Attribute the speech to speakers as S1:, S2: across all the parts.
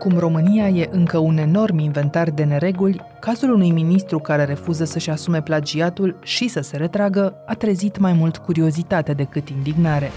S1: Cum România e încă un enorm inventar de nereguli, cazul unui ministru care refuză să-și asume plagiatul și să se retragă a trezit mai mult curiozitate decât indignare.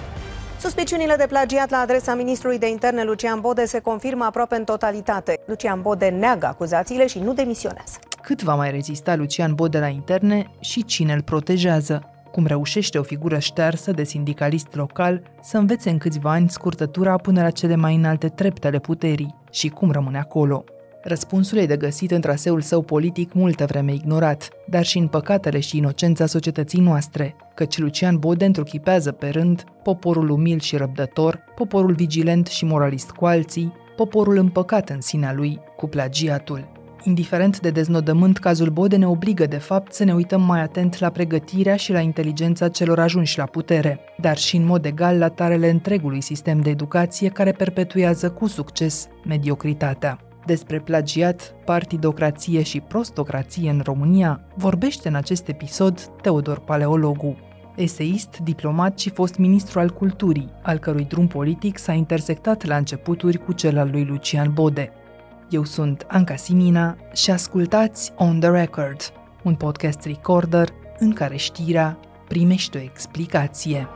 S2: Suspiciunile de plagiat la adresa ministrului de interne Lucian Bode se confirmă aproape în totalitate. Lucian Bode neagă acuzațiile și nu demisionează.
S1: Cât va mai rezista Lucian Bode la interne și cine îl protejează? Cum reușește o figură ștearsă de sindicalist local să învețe în câțiva ani scurtătura până la cele mai înalte trepte ale puterii și cum rămâne acolo? Răspunsul e de găsit în traseul său politic multă vreme ignorat, dar și în păcatele și inocența societății noastre, căci Lucian Bode întruchipează pe rând poporul umil și răbdător, poporul vigilent și moralist cu alții, poporul împăcat în sinea lui cu plagiatul. Indiferent de deznodământ, cazul Bode ne obligă, de fapt, să ne uităm mai atent la pregătirea și la inteligența celor ajunși la putere, dar și în mod egal la tarele întregului sistem de educație care perpetuează cu succes mediocritatea. Despre plagiat, partidocrație și prostocrație în România vorbește în acest episod Teodor Paleologu, eseist, diplomat și fost ministru al culturii, al cărui drum politic s-a intersectat la începuturi cu cel al lui Lucian Bode. Eu sunt Anca Simina și ascultați On The Record, un podcast recorder în care știrea primește o explicație.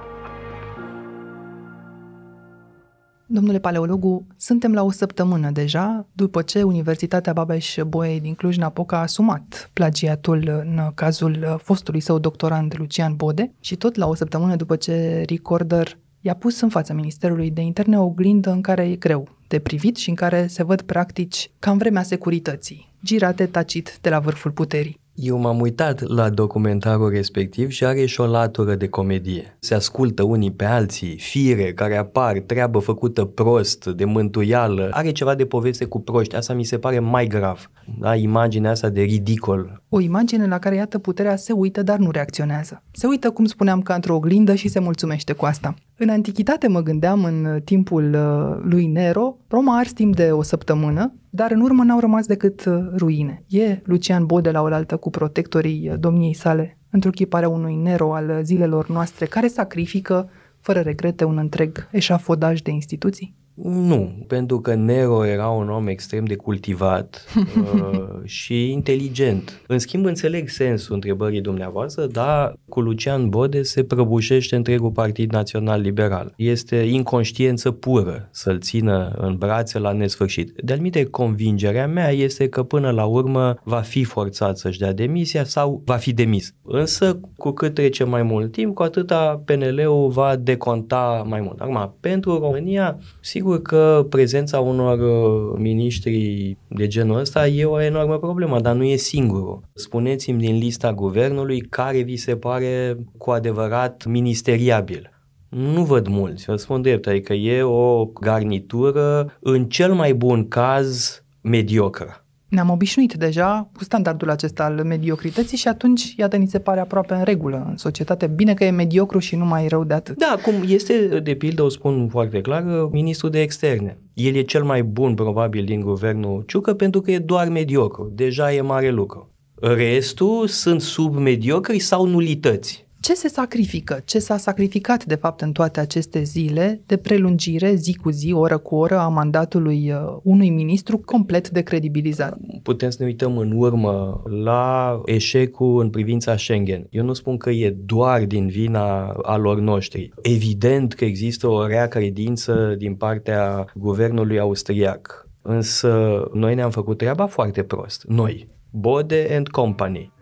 S1: Domnule paleologu, suntem la o săptămână deja după ce Universitatea Babeș-Bolyai din Cluj-Napoca a asumat plagiatul în cazul fostului său doctorand Lucian Bode și tot la o săptămână după ce Recorder i-a pus în fața Ministerului de Interne o oglindă în care e greu de privit și în care se văd practici ca în vremea securității, girate tacit de la vârful puterii.
S3: Eu m-am uitat la documentarul respectiv și are și o latură de comedie. Se ascultă unii pe alții, fire care apar, treabă făcută prost, de mântuială. Are ceva de poveste cu proști, asta mi se pare mai grav. Da, imaginea asta de ridicol.
S1: O imagine la care, iată, puterea se uită, dar nu reacționează. Se uită, cum spuneam, ca într-o oglindă și se mulțumește cu asta. În antichitate mă gândeam în timpul uh, lui Nero, Roma a ars timp de o săptămână, dar în urmă n-au rămas decât uh, ruine. E Lucian Bode la oaltă cu protectorii uh, domniei sale, într-o unui Nero al zilelor noastre, care sacrifică, fără regrete, un întreg eșafodaj de instituții?
S3: Nu, pentru că Nero era un om extrem de cultivat uh, și inteligent. În schimb, înțeleg sensul întrebării dumneavoastră, dar cu Lucian Bode se prăbușește întregul Partid Național Liberal. Este inconștiență pură să-l țină în brațe la nesfârșit. De-al convingerea mea este că până la urmă va fi forțat să-și dea demisia sau va fi demis. Însă, cu cât trece mai mult timp, cu atâta PNL-ul va deconta mai mult. Acum, pentru România, sigur sigur că prezența unor uh, miniștri de genul ăsta e o enormă problemă, dar nu e singurul. Spuneți-mi din lista guvernului care vi se pare cu adevărat ministeriabil. Nu văd mulți, vă spun drept, adică e o garnitură, în cel mai bun caz, mediocră.
S1: Ne-am obișnuit deja cu standardul acesta al mediocrității și atunci, iată, ni se pare aproape în regulă în societate. Bine că e mediocru și nu mai rău de atât.
S3: Da, cum este, de pildă, o spun foarte clar, ministrul de externe. El e cel mai bun, probabil, din guvernul Ciucă pentru că e doar mediocru. Deja e mare lucru. Restul sunt submediocri sau nulități
S1: ce se sacrifică, ce s-a sacrificat de fapt în toate aceste zile de prelungire zi cu zi, oră cu oră a mandatului uh, unui ministru complet decredibilizat.
S3: Putem să ne uităm în urmă la eșecul în privința Schengen. Eu nu spun că e doar din vina a lor noștri. Evident că există o rea credință din partea guvernului austriac. Însă noi ne-am făcut treaba foarte prost. Noi, Bode and Company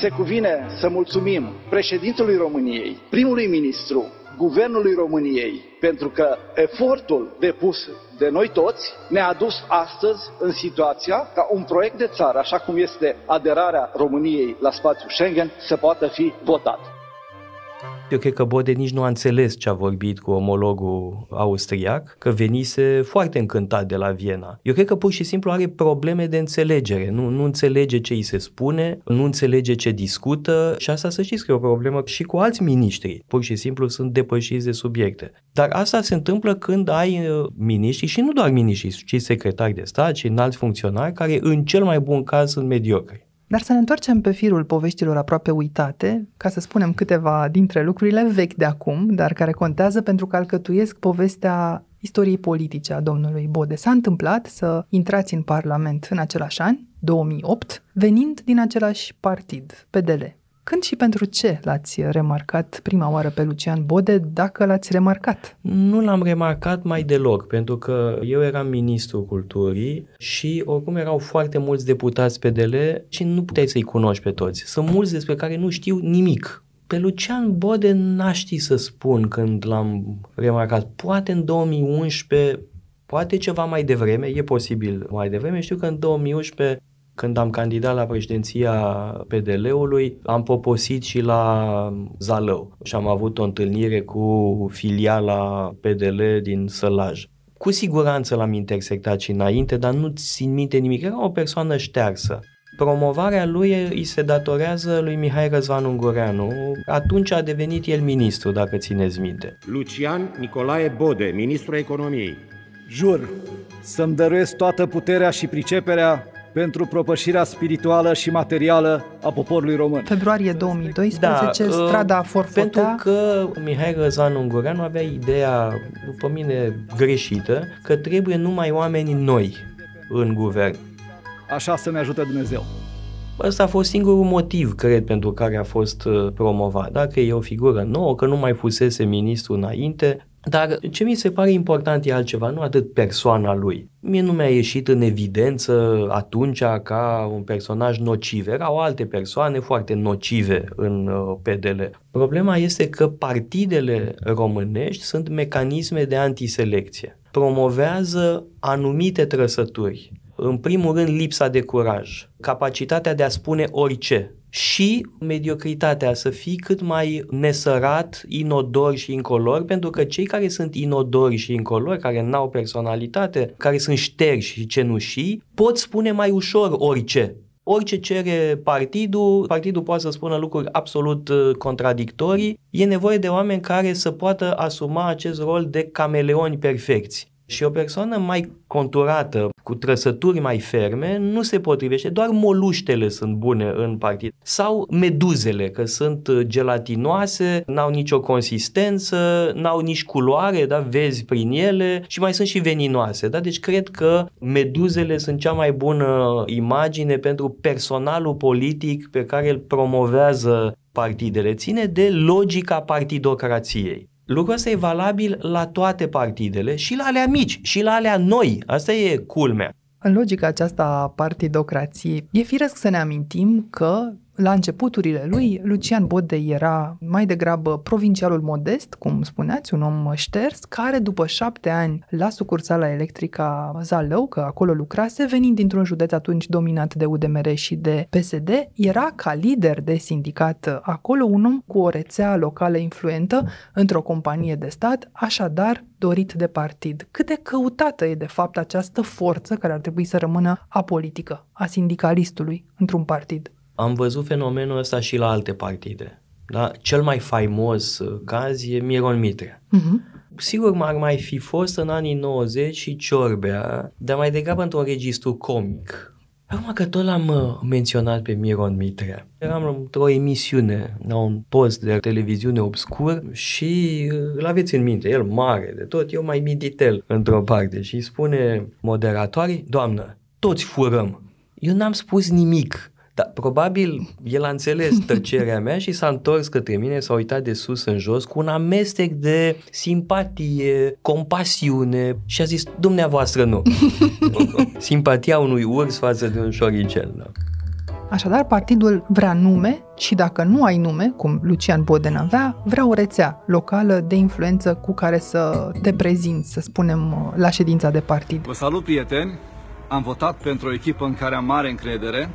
S4: se cuvine să mulțumim președintelui României, primului ministru, guvernului României, pentru că efortul depus de noi toți ne-a adus astăzi în situația ca un proiect de țară, așa cum este aderarea României la spațiul Schengen, să poată fi votat.
S3: Eu cred că Bode nici nu a înțeles ce a vorbit cu omologul austriac, că venise foarte încântat de la Viena. Eu cred că pur și simplu are probleme de înțelegere, nu, nu înțelege ce îi se spune, nu înțelege ce discută și asta să știți că e o problemă și cu alți miniștri. Pur și simplu sunt depășiți de subiecte. Dar asta se întâmplă când ai uh, miniștri și nu doar miniștri, ci secretari de stat și înalți funcționari care în cel mai bun caz sunt mediocri.
S1: Dar să ne întoarcem pe firul poveștilor aproape uitate, ca să spunem câteva dintre lucrurile vechi de acum, dar care contează pentru că alcătuiesc povestea istoriei politice a domnului Bode. S-a întâmplat să intrați în Parlament în același an, 2008, venind din același partid, PDL. Când și pentru ce l-ați remarcat prima oară pe Lucian Bode, dacă l-ați remarcat?
S3: Nu l-am remarcat mai deloc, pentru că eu eram ministrul culturii și oricum erau foarte mulți deputați PDL și nu puteai să-i cunoști pe toți. Sunt mulți despre care nu știu nimic. Pe Lucian Bode n-aș ști să spun când l-am remarcat. Poate în 2011, poate ceva mai devreme, e posibil mai devreme. Știu că în 2011 când am candidat la președinția PDL-ului, am poposit și la Zalău și am avut o întâlnire cu filiala PDL din Sălaj. Cu siguranță l-am intersectat și înainte, dar nu țin minte nimic. Era o persoană ștearsă. Promovarea lui îi se datorează lui Mihai Răzvan Ungureanu. Atunci a devenit el ministru, dacă țineți minte.
S5: Lucian Nicolae Bode, ministrul economiei.
S6: Jur să-mi dăruiesc toată puterea și priceperea pentru propășirea spirituală și materială a poporului român.
S1: Februarie 2012, da, strada Forfotea.
S3: Pentru că Mihai Răzvan Ungureanu avea ideea, după mine greșită, că trebuie numai oameni noi în guvern.
S6: Așa să ne ajute Dumnezeu.
S3: Ăsta a fost singurul motiv, cred, pentru care a fost uh, promovat. Dacă e o figură nouă, că nu mai fusese ministru înainte, dar ce mi se pare important e altceva, nu atât persoana lui. Mie nu mi-a ieșit în evidență atunci ca un personaj nociv. Erau alte persoane foarte nocive în uh, PDL. Problema este că partidele românești sunt mecanisme de antiselecție. Promovează anumite trăsături. În primul rând, lipsa de curaj, capacitatea de a spune orice, și mediocritatea, să fii cât mai nesărat, inodor și incolor, pentru că cei care sunt inodori și incolori, care n-au personalitate, care sunt șterși și cenușii, pot spune mai ușor orice. Orice cere partidul, partidul poate să spună lucruri absolut uh, contradictorii, e nevoie de oameni care să poată asuma acest rol de cameleoni perfecți. Și o persoană mai conturată, cu trăsături mai ferme, nu se potrivește. Doar moluștele sunt bune în partid. Sau meduzele, că sunt gelatinoase, n-au nicio consistență, n-au nici culoare, da? vezi prin ele și mai sunt și veninoase. Da? Deci cred că meduzele sunt cea mai bună imagine pentru personalul politic pe care îl promovează partidele. Ține de logica partidocrației. Lucrul ăsta e valabil la toate partidele și la alea mici și la alea noi. Asta e culmea.
S1: În logica aceasta a partidocrației, e firesc să ne amintim că la începuturile lui, Lucian Bode era mai degrabă provincialul modest, cum spuneați, un om șters, care după șapte ani la sucursala electrica Zalău, că acolo lucrase, venind dintr-un județ atunci dominat de UDMR și de PSD, era ca lider de sindicat acolo un om cu o rețea locală influentă într-o companie de stat, așadar dorit de partid. Cât de căutată e de fapt această forță care ar trebui să rămână apolitică, a sindicalistului într-un partid?
S3: Am văzut fenomenul ăsta și la alte partide. Da? Cel mai faimos uh, caz e Miron Mitre. Uh-huh. Sigur, m-ar mai fi fost în anii 90 și Ciorbea, dar mai degrabă într-un registru comic. Acum că tot l-am uh, menționat pe Miron Mitre, eram într-o emisiune, la un post de televiziune obscur și uh, îl aveți în minte, el mare de tot, eu mai miditel într-o parte și spune moderatorii, doamnă, toți furăm. Eu n-am spus nimic. Dar probabil el a înțeles tăcerea mea și s-a întors către mine, s-a uitat de sus în jos cu un amestec de simpatie, compasiune și a zis, dumneavoastră nu. Simpatia unui urs față de un șoricel. Da.
S1: Așadar, partidul vrea nume și dacă nu ai nume, cum Lucian Boden avea, vrea o rețea locală de influență cu care să te prezinți, să spunem, la ședința de partid.
S6: Vă salut, prieteni! Am votat pentru o echipă în care am mare încredere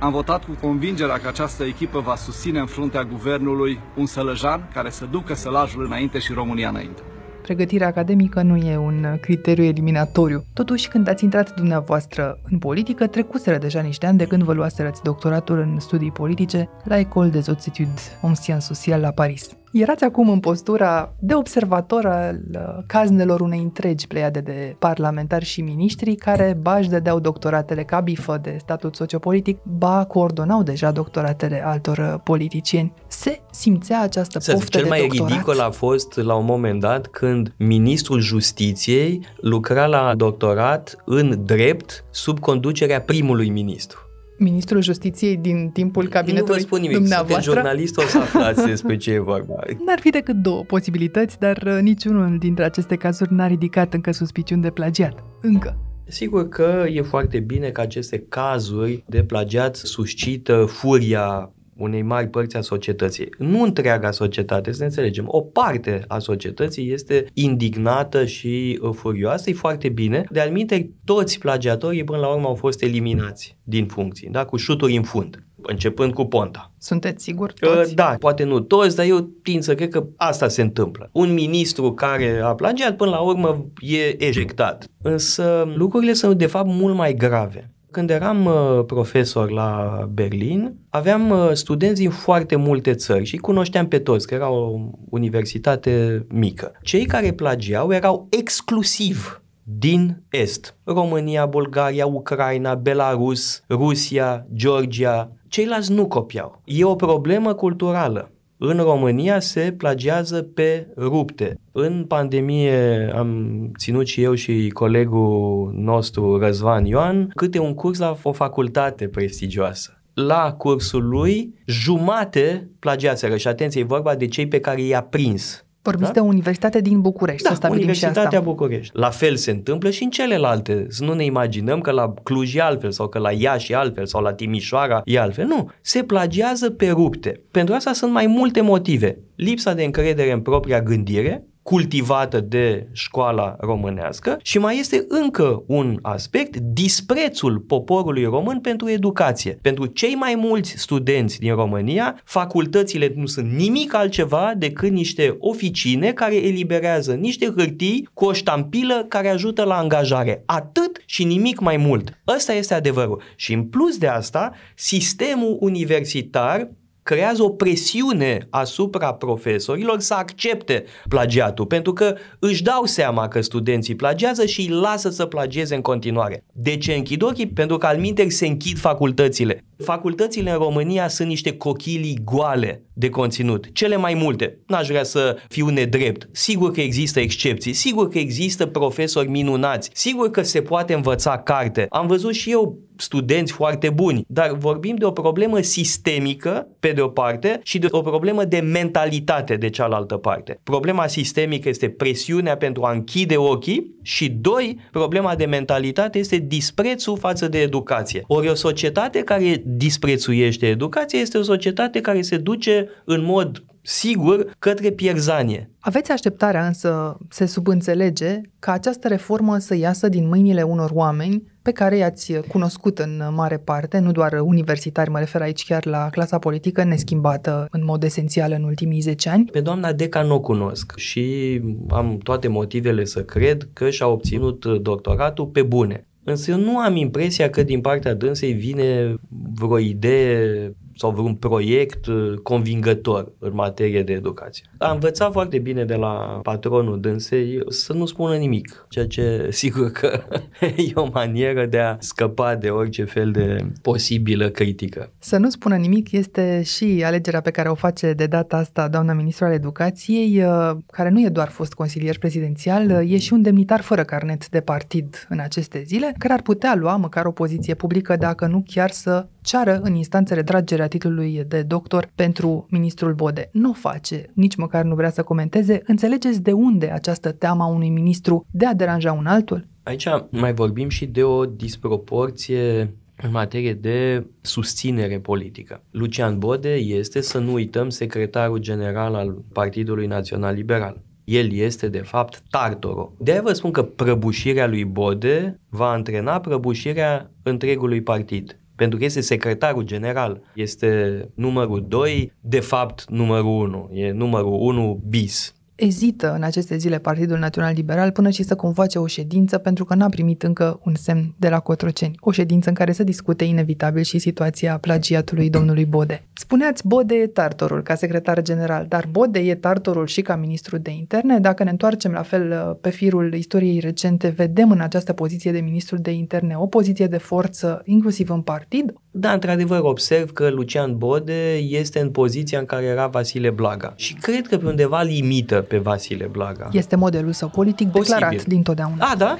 S6: am votat cu convingerea că această echipă va susține în fruntea guvernului un sălăjan care să ducă sălajul înainte și România înainte.
S1: Pregătirea academică nu e un criteriu eliminatoriu. Totuși, când ați intrat dumneavoastră în politică, trecuseră deja niște ani de când vă luaserăți doctoratul în studii politice la École des Hautes Études en Sciences Sociales la Paris. Erați acum în postura de observator al uh, caznelor unei întregi pleiade de parlamentari și miniștri care ba își dădeau doctoratele ca bifă de statut sociopolitic, ba coordonau deja doctoratele altor uh, politicieni. Se simțea această
S3: Să
S1: poftă
S3: cel
S1: de
S3: mai
S1: doctorat?
S3: ridicol a fost la un moment dat când ministrul justiției lucra la doctorat în drept sub conducerea primului ministru.
S1: Ministrul Justiției din timpul
S3: nu
S1: cabinetului
S3: vă spun nimic, sunteți
S1: dumneavoastră?
S3: jurnalist, o să aflați despre ce e vorba.
S1: N-ar fi decât două posibilități, dar uh, niciunul dintre aceste cazuri n-a ridicat încă suspiciuni de plagiat. Încă.
S3: Sigur că e foarte bine că aceste cazuri de plagiat suscită furia unei mari părți a societății. Nu întreaga societate, să ne înțelegem. O parte a societății este indignată și uh, furioasă, e foarte bine. De alminte, toți plagiatorii până la urmă au fost eliminați din funcții, da? cu șuturi în fund, începând cu Ponta.
S1: Sunteți siguri
S3: Uh,
S1: toți?
S3: Da, poate nu toți, dar eu tind să cred că asta se întâmplă. Un ministru care a plagiat, până la urmă, e ejectat. Însă lucrurile sunt, de fapt, mult mai grave. Când eram uh, profesor la Berlin, aveam uh, studenți din foarte multe țări și îi cunoșteam pe toți, că era o universitate mică. Cei care plagiau erau exclusiv din Est. România, Bulgaria, Ucraina, Belarus, Rusia, Georgia. Ceilalți nu copiau. E o problemă culturală. În România se plagiază pe rupte. În pandemie am ținut și eu și colegul nostru Răzvan Ioan câte un curs la o facultate prestigioasă. La cursul lui, jumate plagiaseră și atenție, e vorba de cei pe care i-a prins.
S1: Vorbiți
S3: Da?
S1: de o universitate din București, să
S3: Da,
S1: stabilim și
S3: Universitatea
S1: asta.
S3: București. La fel se întâmplă și în celelalte. Să nu ne imaginăm că la Cluj e altfel sau că la Iași e altfel sau la Timișoara e altfel. Nu, se plagiază pe rupte. Pentru asta sunt mai multe motive. Lipsa de încredere în propria gândire, cultivată de școala românească și mai este încă un aspect, disprețul poporului român pentru educație. Pentru cei mai mulți studenți din România, facultățile nu sunt nimic altceva decât niște oficine care eliberează niște hârtii cu o ștampilă care ajută la angajare. Atât și nimic mai mult. Ăsta este adevărul. Și în plus de asta, sistemul universitar creează o presiune asupra profesorilor să accepte plagiatul, pentru că își dau seama că studenții plagiază și îi lasă să plagieze în continuare. De ce închid ochii? Pentru că al se închid facultățile. Facultățile în România sunt niște cochilii goale de conținut, cele mai multe. N-aș vrea să fiu nedrept. Sigur că există excepții, sigur că există profesori minunați, sigur că se poate învăța carte. Am văzut și eu studenți foarte buni, dar vorbim de o problemă sistemică, pe de o parte, și de o problemă de mentalitate, de cealaltă parte. Problema sistemică este presiunea pentru a închide ochii și, doi, problema de mentalitate este disprețul față de educație. Ori o societate care disprețuiește educația este o societate care se duce în mod sigur către pierzanie.
S1: Aveți așteptarea însă, se subînțelege, ca această reformă să iasă din mâinile unor oameni pe care i-ați cunoscut în mare parte, nu doar universitari, mă refer aici chiar la clasa politică neschimbată în mod esențial în ultimii 10 ani.
S3: Pe doamna Deca nu o cunosc și am toate motivele să cred că și-a obținut doctoratul pe bune. Însă eu nu am impresia că din partea dânsei vine vreo idee sau vreun proiect uh, convingător în materie de educație. Am învățat foarte bine de la patronul dânsei să nu spună nimic, ceea ce sigur că e o manieră de a scăpa de orice fel de posibilă critică.
S1: Să nu spună nimic este și alegerea pe care o face de data asta doamna ministru al educației, uh, care nu e doar fost consilier prezidențial, uh, e și un demnitar fără carnet de partid în aceste zile, care ar putea lua măcar o poziție publică, dacă nu chiar să ceară în instanțele tragerea titlului de doctor pentru ministrul Bode. Nu o face, nici măcar nu vrea să comenteze. Înțelegeți de unde această teamă a unui ministru de a deranja un altul?
S3: Aici mai vorbim și de o disproporție în materie de susținere politică. Lucian Bode este, să nu uităm, secretarul general al Partidului Național Liberal. El este, de fapt, Tartoro. De-aia vă spun că prăbușirea lui Bode va antrena prăbușirea întregului partid pentru că este secretarul general, este numărul 2, de fapt numărul 1, e numărul 1 bis.
S1: Ezită în aceste zile Partidul Național Liberal până și să convoace o ședință pentru că n-a primit încă un semn de la Cotroceni. O ședință în care să discute inevitabil și situația plagiatului domnului Bode. Spuneați Bode e tartorul ca secretar general, dar Bode e tartorul și ca ministru de interne. Dacă ne întoarcem la fel uh, pe firul istoriei recente, vedem în această poziție de ministru de interne o poziție de forță inclusiv în partid?
S3: Da, într-adevăr, observ că Lucian Bode este în poziția în care era Vasile Blaga și cred că pe undeva limită pe Vasile Blaga.
S1: Este modelul său politic Posibil. declarat din totdeauna.
S3: A, da?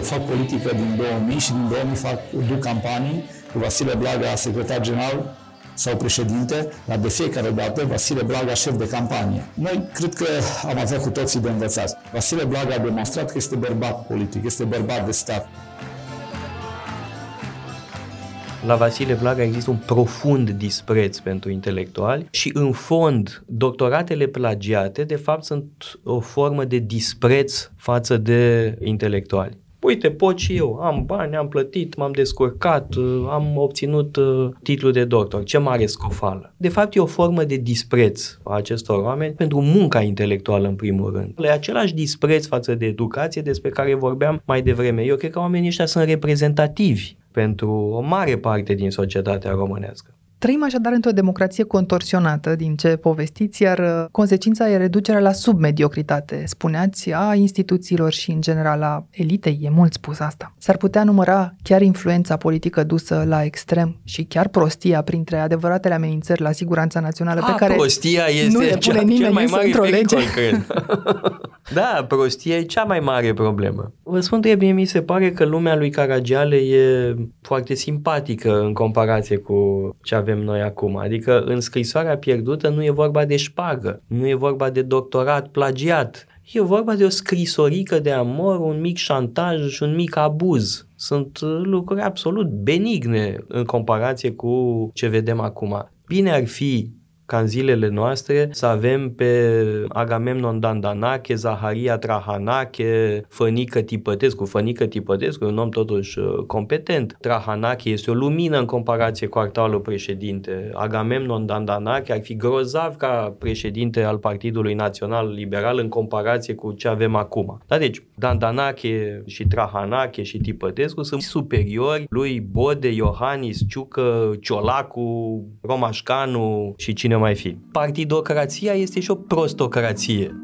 S7: Fac politică din 2000 și din 2000 fac, duc campanii cu Vasile Blaga, secretar general sau președinte, dar de fiecare dată Vasile Blaga șef de campanie. Noi cred că am avea cu toții de învățat. Vasile Blaga a demonstrat că este bărbat politic, este bărbat de stat.
S3: La Vasile Blaga există un profund dispreț pentru intelectuali și în fond doctoratele plagiate de fapt sunt o formă de dispreț față de intelectuali. Uite, pot și eu, am bani, am plătit, m-am descurcat, am obținut uh, titlul de doctor. Ce mare scofală. De fapt, e o formă de dispreț a acestor oameni pentru munca intelectuală, în primul rând. E același dispreț față de educație despre care vorbeam mai devreme. Eu cred că oamenii ăștia sunt reprezentativi pentru o mare parte din societatea românească.
S1: Trăim așadar într-o democrație contorsionată din ce povestiți, iar uh, consecința e reducerea la submediocritate, spuneați, a instituțiilor și în general a elitei, e mult spus asta. S-ar putea număra chiar influența politică dusă la extrem și chiar prostia printre adevăratele amenințări la siguranța națională
S3: a,
S1: pe care
S3: prostia este
S1: nu le pune
S3: cea,
S1: nimeni
S3: cel mai mare
S1: într-o
S3: pericol,
S1: lege.
S3: cred. da, prostia e cea mai mare problemă. Vă spun de mie mi se pare că lumea lui Caragiale e foarte simpatică în comparație cu ce avem noi acum. Adică în scrisoarea pierdută nu e vorba de șpagă, nu e vorba de doctorat plagiat, e vorba de o scrisorică de amor, un mic șantaj și un mic abuz. Sunt lucruri absolut benigne în comparație cu ce vedem acum. Bine ar fi ca în zilele noastre să avem pe Agamemnon Dandanache, Zaharia Trahanache, Fănică Tipătescu. Fănică Tipătescu e un om totuși uh, competent. Trahanache este o lumină în comparație cu actualul președinte. Agamemnon Dandanache ar fi grozav ca președinte al Partidului Național Liberal în comparație cu ce avem acum. Dar deci, Dandanache și Trahanache și Tipătescu sunt superiori lui Bode, Iohannis, Ciucă, Ciolacu, Romașcanu și cine mai fi. Partidocrația este și o prostocrație.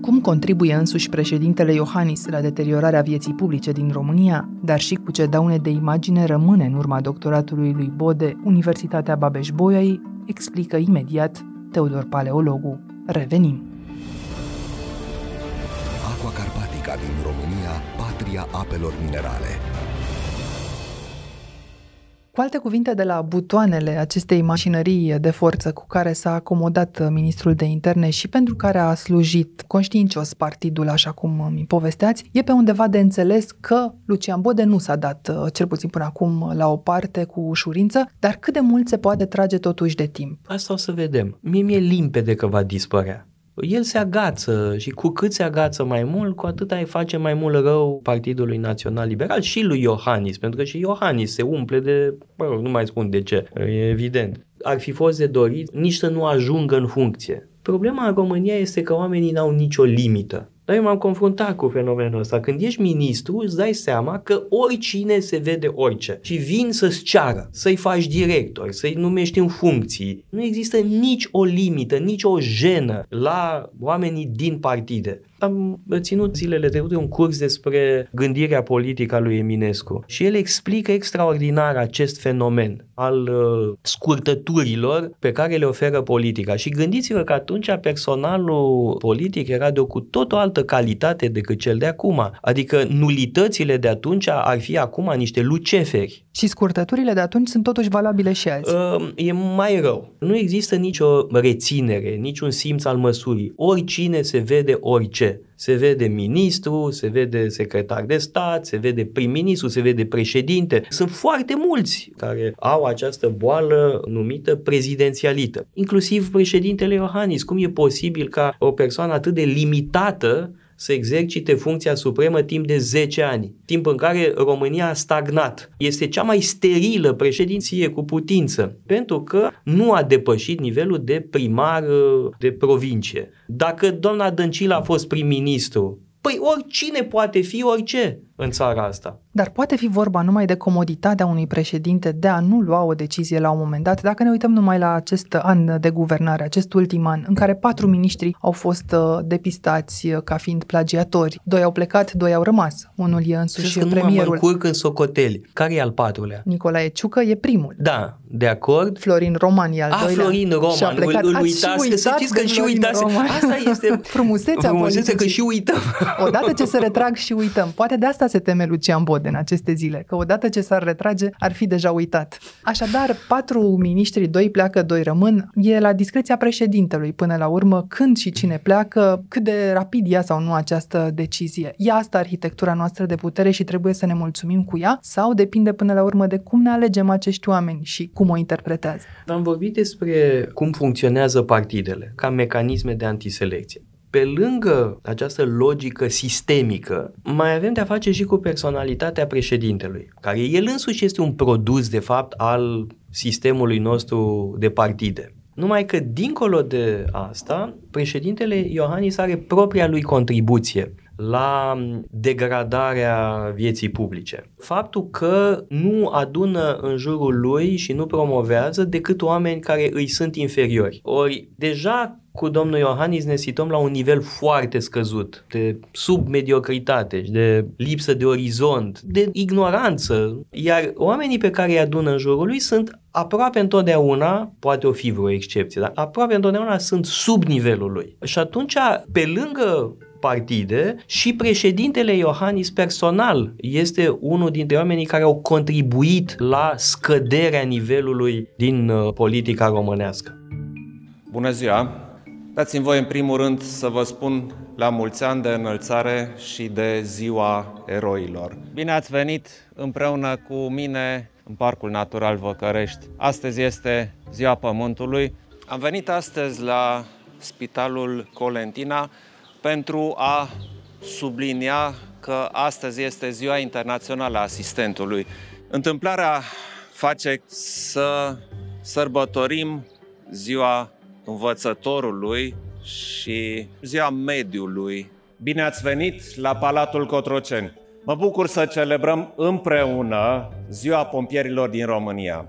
S1: Cum contribuie însuși președintele Iohannis la deteriorarea vieții publice din România, dar și cu ce daune de imagine rămâne în urma doctoratului lui Bode, Universitatea Babeș-Bolyai, explică imediat Teodor Paleologu. Revenim!
S8: Aqua Carpatica din România, patria apelor minerale.
S1: Cu alte cuvinte, de la butoanele acestei mașinării de forță cu care s-a acomodat ministrul de interne și pentru care a slujit conștiincios partidul, așa cum mi povesteați, e pe undeva de înțeles că Lucian Bode nu s-a dat, cel puțin până acum, la o parte cu ușurință, dar cât de mult se poate trage totuși de timp?
S3: Asta o să vedem. Mie mi-e limpede că va dispărea el se agață și cu cât se agață mai mult, cu atât ai face mai mult rău Partidului Național Liberal și lui Iohannis, pentru că și Iohannis se umple de, mă rog, nu mai spun de ce, e evident. Ar fi fost de dorit nici să nu ajungă în funcție. Problema în România este că oamenii n-au nicio limită. Dar eu m-am confruntat cu fenomenul ăsta. Când ești ministru, îți dai seama că oricine se vede orice și vin să-ți ceară, să-i faci director, să-i numești în funcții. Nu există nici o limită, nici o jenă la oamenii din partide. Am ținut zilele trecute un curs despre gândirea politică a lui Eminescu și el explică extraordinar acest fenomen al uh, scurtăturilor pe care le oferă politica. Și gândiți-vă că atunci personalul politic era de o cu tot o altă calitate decât cel de acum. Adică nulitățile de atunci ar fi acum niște luceferi.
S1: Și scurtăturile de atunci sunt totuși valabile și azi.
S3: Uh, e mai rău. Nu există nicio reținere, niciun simț al măsurii. Oricine se vede orice. Se vede ministru, se vede secretar de stat, se vede prim-ministru, se vede președinte. Sunt foarte mulți care au această boală numită prezidențialită. Inclusiv președintele Iohannis. Cum e posibil ca o persoană atât de limitată să exercite funcția supremă timp de 10 ani, timp în care România a stagnat. Este cea mai sterilă președinție cu putință, pentru că nu a depășit nivelul de primar uh, de provincie. Dacă doamna Dăncilă a fost prim-ministru, păi oricine poate fi orice în țara asta.
S1: Dar poate fi vorba numai de comoditatea unui președinte de a nu lua o decizie la un moment dat. Dacă ne uităm numai la acest an de guvernare, acest ultim an, în care patru miniștri au fost uh, depistați uh, ca fiind plagiatori, doi au plecat, doi au rămas. Unul e însuși
S3: Crezi că
S1: premierul.
S3: Nu mă încurc în socoteli. Care e al patrulea?
S1: Nicolae Ciucă e primul.
S3: Da, de acord.
S1: Florin Roman e al
S3: A,
S1: doilea.
S3: Florin
S1: Și a
S3: Roman,
S1: plecat.
S3: îl, îl
S1: Ați și
S3: uitați,
S1: uitat
S3: să știți
S1: de
S3: că și
S1: Florin
S3: uitați.
S1: Roman.
S3: Asta este
S1: Frumusețea
S3: frumusețea că
S1: politicii.
S3: și uităm.
S1: Odată ce se retrag și uităm. Poate de asta se teme Lucian Bode în aceste zile, că odată ce s-ar retrage, ar fi deja uitat. Așadar, patru miniștri, doi pleacă, doi rămân, e la discreția președintelui până la urmă când și cine pleacă, cât de rapid ia sau nu această decizie. E asta arhitectura noastră de putere și trebuie să ne mulțumim cu ea sau depinde până la urmă de cum ne alegem acești oameni și cum o interpretează.
S3: Am vorbit despre cum funcționează partidele ca mecanisme de antiselecție. Pe lângă această logică sistemică, mai avem de-a face și cu personalitatea președintelui, care el însuși este un produs, de fapt, al sistemului nostru de partide. Numai că, dincolo de asta, președintele Iohannis are propria lui contribuție la degradarea vieții publice. Faptul că nu adună în jurul lui și nu promovează decât oameni care îi sunt inferiori. Ori deja cu domnul Iohannis ne situăm la un nivel foarte scăzut, de submediocritate, de lipsă de orizont, de ignoranță. Iar oamenii pe care îi adună în jurul lui sunt aproape întotdeauna, poate o fi vreo excepție, dar aproape întotdeauna sunt sub nivelul lui. Și atunci, pe lângă partide și președintele Iohannis personal este unul dintre oamenii care au contribuit la scăderea nivelului din uh, politica românească.
S9: Bună ziua! Dați-mi voi în primul rând să vă spun la mulți ani de înălțare și de ziua eroilor. Bine ați venit împreună cu mine în Parcul Natural Văcărești. Astăzi este ziua Pământului. Am venit astăzi la Spitalul Colentina pentru a sublinia că astăzi este ziua internațională a asistentului. Întâmplarea face să sărbătorim ziua învățătorului și ziua mediului. Bine ați venit la Palatul Cotroceni. Mă bucur să celebrăm împreună ziua pompierilor din România.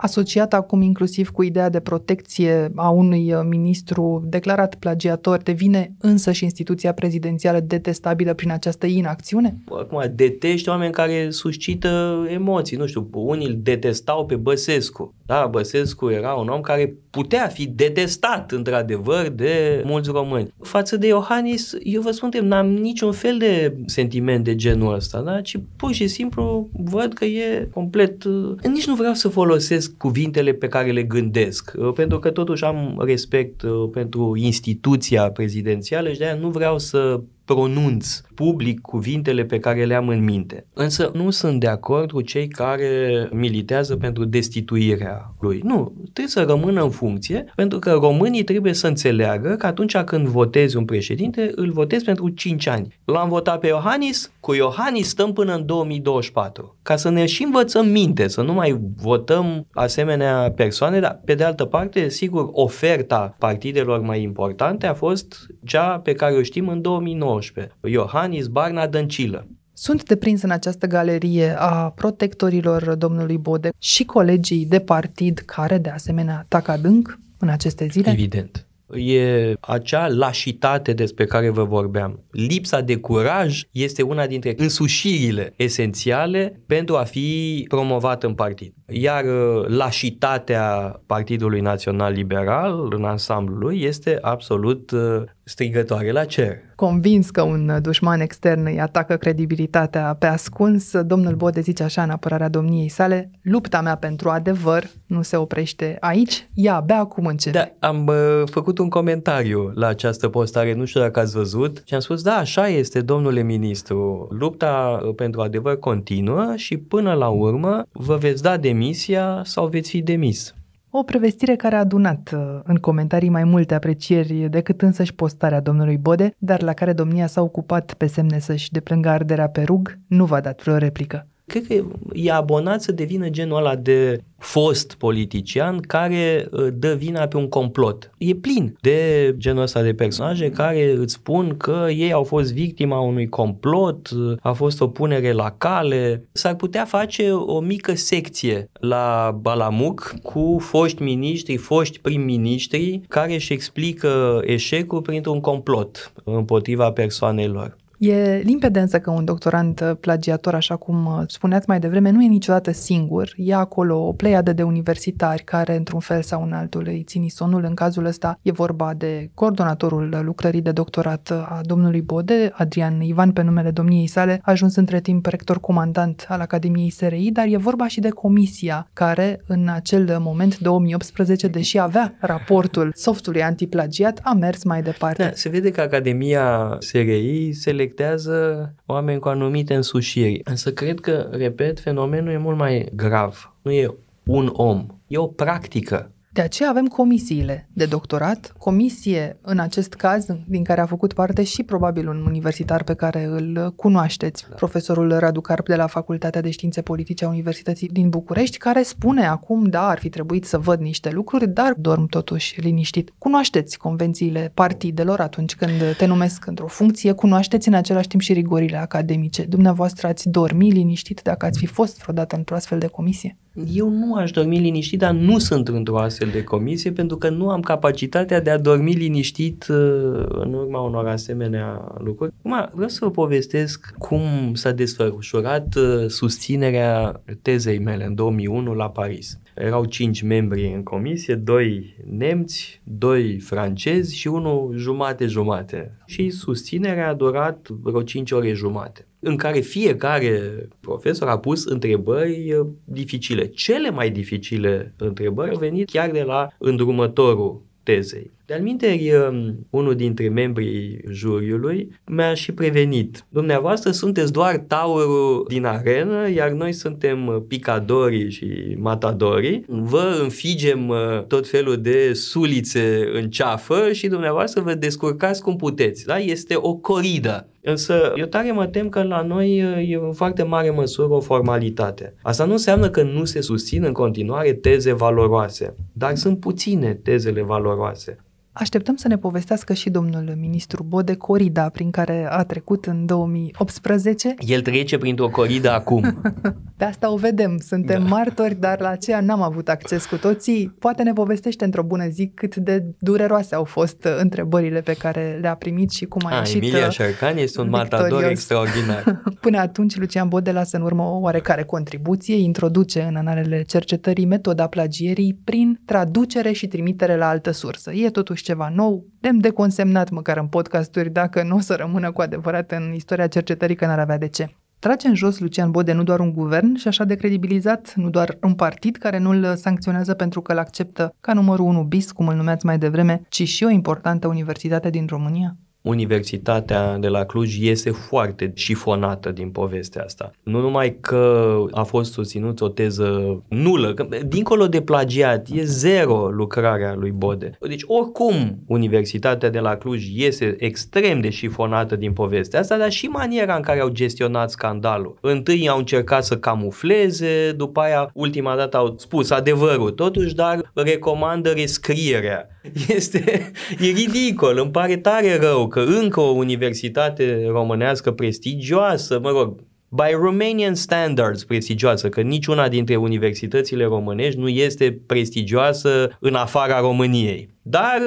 S1: Asociat acum inclusiv cu ideea de protecție a unui uh, ministru declarat plagiator, devine însă și instituția prezidențială detestabilă prin această inacțiune?
S3: Acum, detești oameni care suscită emoții. Nu știu, unii îl detestau pe Băsescu. Da, Băsescu era un om care putea fi detestat, într-adevăr, de mulți români. Față de Iohannis, eu vă spun, n-am niciun fel de sentiment de genul ăsta, da? ci pur și simplu văd că e complet... uh, Nici nu vreau să folosesc cuvintele pe care le gândesc, uh, pentru că totuși am respect uh, pentru instituția prezidențială și de-aia nu vreau să pronunț public cuvintele pe care le am în minte. Însă nu sunt de acord cu cei care militează pentru destituirea lui. Nu, trebuie să rămână în funcție, pentru că românii trebuie să înțeleagă că atunci când votezi un președinte, îl votezi pentru 5 ani. L-am votat pe Iohannis, cu Iohannis stăm până în 2024. Ca să ne și învățăm minte, să nu mai votăm asemenea persoane, dar pe de altă parte, sigur, oferta partidelor mai importante a fost cea pe care o știm în 2019. Iohannis, Barna, Dăncilă.
S1: Sunt deprins în această galerie a protectorilor domnului Bode și colegii de partid care, de asemenea, atacă adânc în aceste zile?
S3: Evident. E acea lașitate despre care vă vorbeam. Lipsa de curaj este una dintre însușirile esențiale pentru a fi promovat în partid. Iar uh, lașitatea Partidului Național Liberal în ansamblul lui este absolut uh, strigătoare la cer.
S1: Convins că un dușman extern îi atacă credibilitatea pe ascuns, domnul Bode zice așa în apărarea domniei sale, lupta mea pentru adevăr nu se oprește aici, ea abia acum începe.
S3: Da, am uh, făcut un comentariu la această postare, nu știu dacă ați văzut, și am spus, da, așa este, domnule ministru, lupta uh, pentru adevăr continuă și până la urmă vă veți da demisia sau veți fi demis.
S1: O prevestire care a adunat uh, în comentarii mai multe aprecieri decât însăși postarea domnului Bode, dar la care domnia s-a ocupat pe semne să-și deplângă arderea pe rug, nu v-a dat vreo replică
S3: cred că e abonat să devină genul ăla de fost politician care uh, dă vina pe un complot. E plin de genul ăsta de personaje care îți spun că ei au fost victima unui complot, uh, a fost o punere la cale. S-ar putea face o mică secție la Balamuc cu foști miniștri, foști prim-ministri care își explică eșecul printr-un complot împotriva persoanelor.
S1: E limpede însă că un doctorant uh, plagiator, așa cum uh, spuneați mai devreme, nu e niciodată singur. E acolo o pleiadă de universitari care, într-un fel sau în altul, îi țin sonul. În cazul ăsta e vorba de coordonatorul lucrării de doctorat a domnului Bode, Adrian Ivan, pe numele domniei sale, a ajuns între timp rector comandant al Academiei SRI, dar e vorba și de comisia care, în acel moment, 2018, deși avea raportul softului antiplagiat, a mers mai departe.
S3: Da, se vede că Academia SRI se selectează oameni cu anumite însușiri. Însă cred că, repet, fenomenul e mult mai grav. Nu e un om, e o practică.
S1: De aceea avem comisiile de doctorat, comisie în acest caz, din care a făcut parte și probabil un universitar pe care îl cunoașteți, da. profesorul Radu Carp de la Facultatea de Științe Politice a Universității din București, care spune acum, da, ar fi trebuit să văd niște lucruri, dar dorm totuși liniștit. Cunoașteți convențiile partidelor atunci când te numesc într-o funcție, cunoașteți în același timp și rigorile academice. Dumneavoastră ați dormi liniștit dacă ați fi fost vreodată într-o astfel de comisie?
S3: Eu nu aș dormi liniștit, dar nu sunt într-o astfel de comisie pentru că nu am capacitatea de a dormi liniștit uh, în urma unor asemenea lucruri. Acum, vreau să vă povestesc cum s-a desfășurat uh, susținerea tezei mele în 2001 la Paris. Erau cinci membri în comisie, doi nemți, doi francezi și unul jumate-jumate. Și susținerea a durat vreo cinci ore jumate în care fiecare profesor a pus întrebări uh, dificile. Cele mai dificile întrebări au venit chiar de la îndrumătorul tezei. De-al minteri, um, unul dintre membrii juriului mi-a și prevenit. Dumneavoastră sunteți doar taurul din arenă, iar noi suntem uh, picadorii și matadorii. Vă înfigem uh, tot felul de sulițe în ceafă și dumneavoastră vă descurcați cum puteți. Da? Este o coridă. Însă eu tare mă tem că la noi uh, e în foarte mare măsură o formalitate. Asta nu înseamnă că nu se susțin în continuare teze valoroase, dar sunt puține tezele valoroase.
S1: Așteptăm să ne povestească și domnul ministru Bode corida prin care a trecut în 2018.
S3: El trece printr-o coridă acum.
S1: Pe asta o vedem, suntem da. martori, dar la aceea n-am avut acces cu toții. Poate ne povestește într-o bună zi cât de dureroase au fost întrebările pe care le-a primit și cum a, a ieșit
S3: Emilia uh, Șarcan este un victorios. matador extraordinar.
S1: Până atunci, Lucian Bode lasă în urmă o oarecare contribuție, introduce în analele cercetării metoda plagierii prin traducere și trimitere la altă sursă. E totuși ceva nou, demn de consemnat măcar în podcasturi, dacă nu o să rămână cu adevărat în istoria cercetării, că n-ar avea de ce. Trage în jos Lucian Bode nu doar un guvern și așa de credibilizat, nu doar un partid care nu îl sancționează pentru că îl acceptă ca numărul 1 bis, cum îl numeați mai devreme, ci și o importantă universitate din România?
S3: Universitatea de la Cluj iese foarte șifonată din povestea asta. Nu numai că a fost susținut o teză nulă, că, dincolo de plagiat, e zero lucrarea lui Bode. Deci, oricum, Universitatea de la Cluj iese extrem de șifonată din povestea asta, dar și maniera în care au gestionat scandalul. Întâi au încercat să camufleze, după aia, ultima dată au spus adevărul, totuși, dar recomandă rescrierea. Este e ridicol, îmi pare tare rău că încă o universitate românească prestigioasă, mă rog, by Romanian standards prestigioasă, că niciuna dintre universitățile românești nu este prestigioasă în afara României. Dar,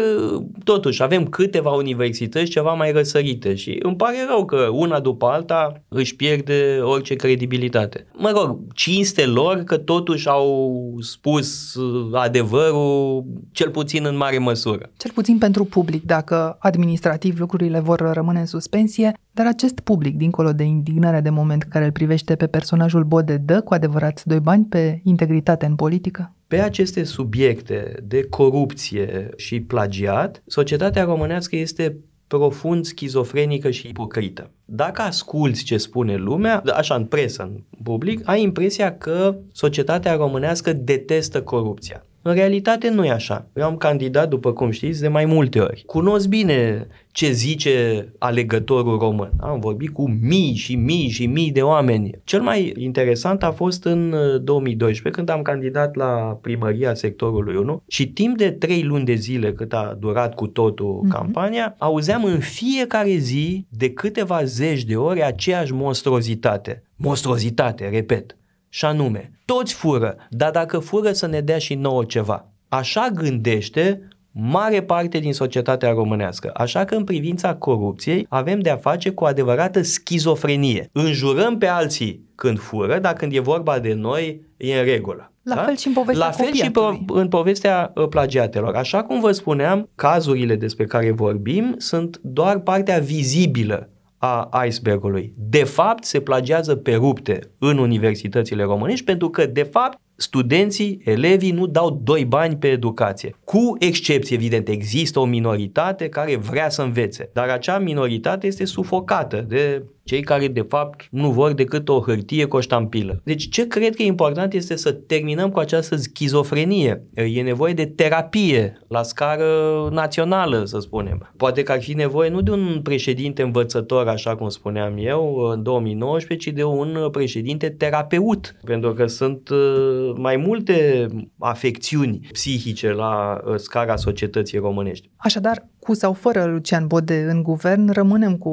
S3: totuși, avem câteva universități ceva mai răsărite și îmi pare rău că una după alta își pierde orice credibilitate. Mă rog, cinste lor că totuși au spus adevărul, cel puțin în mare măsură.
S1: Cel puțin pentru public, dacă administrativ lucrurile vor rămâne în suspensie, dar acest public, dincolo de indignarea de moment care îl privește pe personajul Bode, dă cu adevărat doi bani pe integritate în politică?
S3: Pe aceste subiecte de corupție și plagiat, societatea românească este profund schizofrenică și ipocrită. Dacă asculți ce spune lumea, așa în presă, în public, ai impresia că societatea românească detestă corupția. În realitate nu e așa. Eu am candidat, după cum știți, de mai multe ori. Cunosc bine ce zice alegătorul român. Am vorbit cu mii și mii și mii de oameni. Cel mai interesant a fost în 2012, uh, când am candidat la primăria sectorului 1 și timp de trei luni de zile cât a durat cu totul mm-hmm. campania, auzeam în fiecare zi de câteva zeci de ori aceeași monstruozitate. Monstruozitate, repet. Și anume, toți fură, dar dacă fură să ne dea și nouă ceva. Așa gândește mare parte din societatea românească. Așa că în privința corupției avem de a face cu o adevărată schizofrenie. Înjurăm pe alții când fură, dar când e vorba de noi e în regulă.
S1: La da? fel și în povestea
S3: La fel și în povestea uh, plagiatelor. Așa cum vă spuneam, cazurile despre care vorbim sunt doar partea vizibilă a icebergului. De fapt, se plagiază pe rupte în universitățile românești pentru că, de fapt, studenții, elevii nu dau doi bani pe educație. Cu excepție, evident, există o minoritate care vrea să învețe, dar acea minoritate este sufocată de cei care de fapt nu vor decât o hârtie cu o ștampilă. Deci ce cred că e important este să terminăm cu această schizofrenie. E nevoie de terapie la scară națională, să spunem. Poate că ar fi nevoie nu de un președinte învățător, așa cum spuneam eu, în 2019, ci de un președinte terapeut, pentru că sunt uh, mai multe afecțiuni psihice la uh, scara societății românești.
S1: Așadar, cu sau fără Lucian Bode în guvern, rămânem cu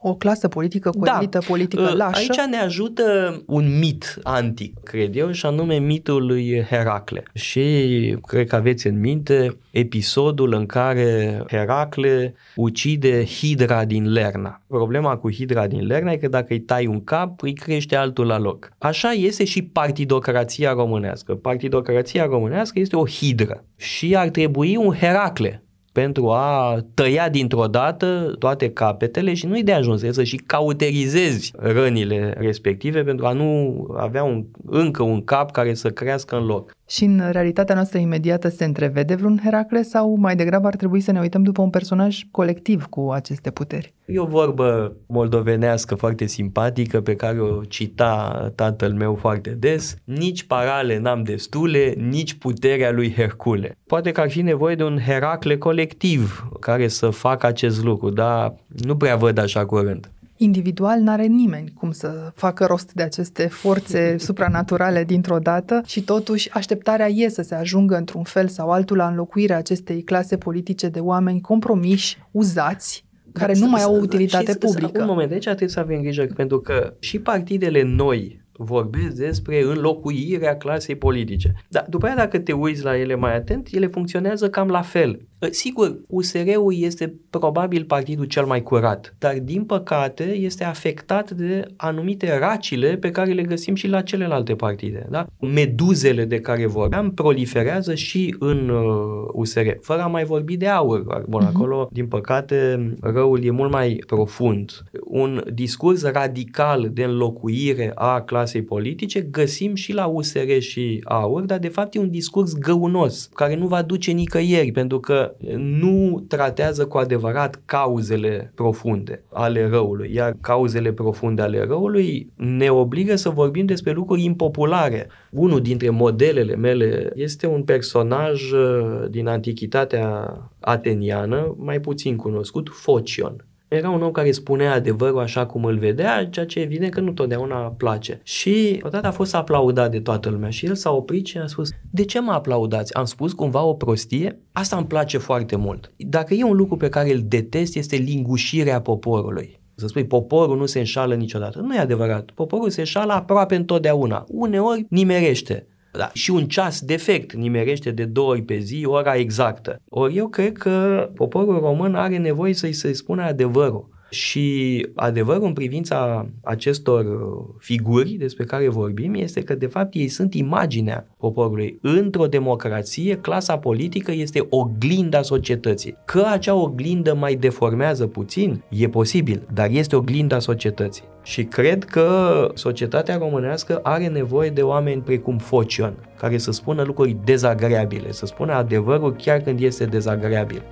S1: o clasă politică, cu da. elită politică ă, lașă.
S3: Aici ne ajută un mit antic, cred eu, și anume mitul lui Heracle. Și cred că aveți în minte episodul în care Heracle ucide Hidra din Lerna. Problema cu Hidra din Lerna e că dacă îi tai un cap, îi crește altul la loc. Așa este și partidocrația românească. Partidocrația românească este o hidră și ar trebui un Heracle pentru a tăia dintr-o dată toate capetele și nu-i de ajuns, să și cauterizezi rănile respective pentru a nu avea un, încă un cap care să crească în loc.
S1: Și în realitatea noastră imediată se întrevede vreun Heracle sau mai degrabă ar trebui să ne uităm după un personaj colectiv cu aceste puteri?
S3: E o vorbă moldovenească foarte simpatică pe care o cita tatăl meu foarte des. Nici parale n-am destule, nici puterea lui Hercule. Poate că ar fi nevoie de un Heracle colectiv care să facă acest lucru, dar nu prea văd așa curând
S1: individual n-are nimeni cum să facă rost de aceste forțe supranaturale dintr-o dată și totuși așteptarea e să se ajungă într-un fel sau altul la înlocuirea acestei clase politice de oameni compromiși, uzați, care nu mai au o utilitate publică.
S3: Un moment, aici trebuie să avem grijă pentru că și partidele noi vorbesc despre înlocuirea clasei politice. Dar după aia, dacă te uiți la ele mai atent, ele funcționează cam la fel. Ă, sigur, USR-ul este probabil partidul cel mai curat, dar din păcate este afectat de anumite racile pe care le găsim și la celelalte partide. Da? Meduzele de care vorbeam proliferează și în uh, USR, fără a mai vorbi de aur. Bun, uh-huh. acolo, din păcate, răul e mult mai profund. Un discurs radical de înlocuire a clasei politice găsim și la USR și aur, dar de fapt e un discurs găunos, care nu va duce nicăieri, pentru că nu tratează cu adevărat cauzele profunde ale răului, iar cauzele profunde ale răului ne obligă să vorbim despre lucruri impopulare. Unul dintre modelele mele este un personaj uh, din antichitatea ateniană, mai puțin cunoscut, Focion. Era un om care spunea adevărul așa cum îl vedea, ceea ce evident că nu totdeauna place. Și odată a fost aplaudat de toată lumea și el s-a oprit și a spus, de ce mă aplaudați? Am spus cumva o prostie? Asta îmi place foarte mult. Dacă e un lucru pe care îl detest, este lingușirea poporului. Să spui, poporul nu se înșală niciodată. Nu e adevărat. Poporul se înșală aproape întotdeauna. Uneori nimerește. Da. Și un ceas defect nimerește de două ori pe zi ora exactă. Ori eu cred că poporul român are nevoie să-i se spună adevărul. Și adevărul în privința acestor figuri despre care vorbim este că de fapt ei sunt imaginea poporului. Într-o democrație, clasa politică este oglinda societății. Că acea oglindă mai deformează puțin, e posibil, dar este oglinda societății. Și cred că societatea românească are nevoie de oameni precum Focion, care să spună lucruri dezagreabile, să spună adevărul chiar când este dezagreabil.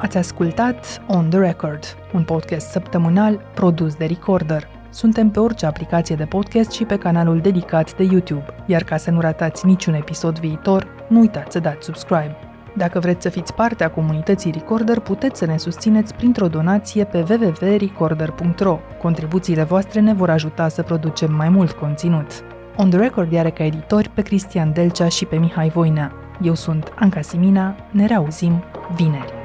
S1: Ați ascultat On The Record, un podcast săptămânal produs de Recorder. Suntem pe orice aplicație de podcast și pe canalul dedicat de YouTube. Iar ca să nu ratați niciun episod viitor, nu uitați să dați subscribe. Dacă vreți să fiți parte a comunității Recorder, puteți să ne susțineți printr-o donație pe www.recorder.ro. Contribuțiile voastre ne vor ajuta să producem mai mult conținut. On the Record are ca editori pe Cristian Delcea și pe Mihai Voinea. Eu sunt Anca Simina, ne reauzim vineri.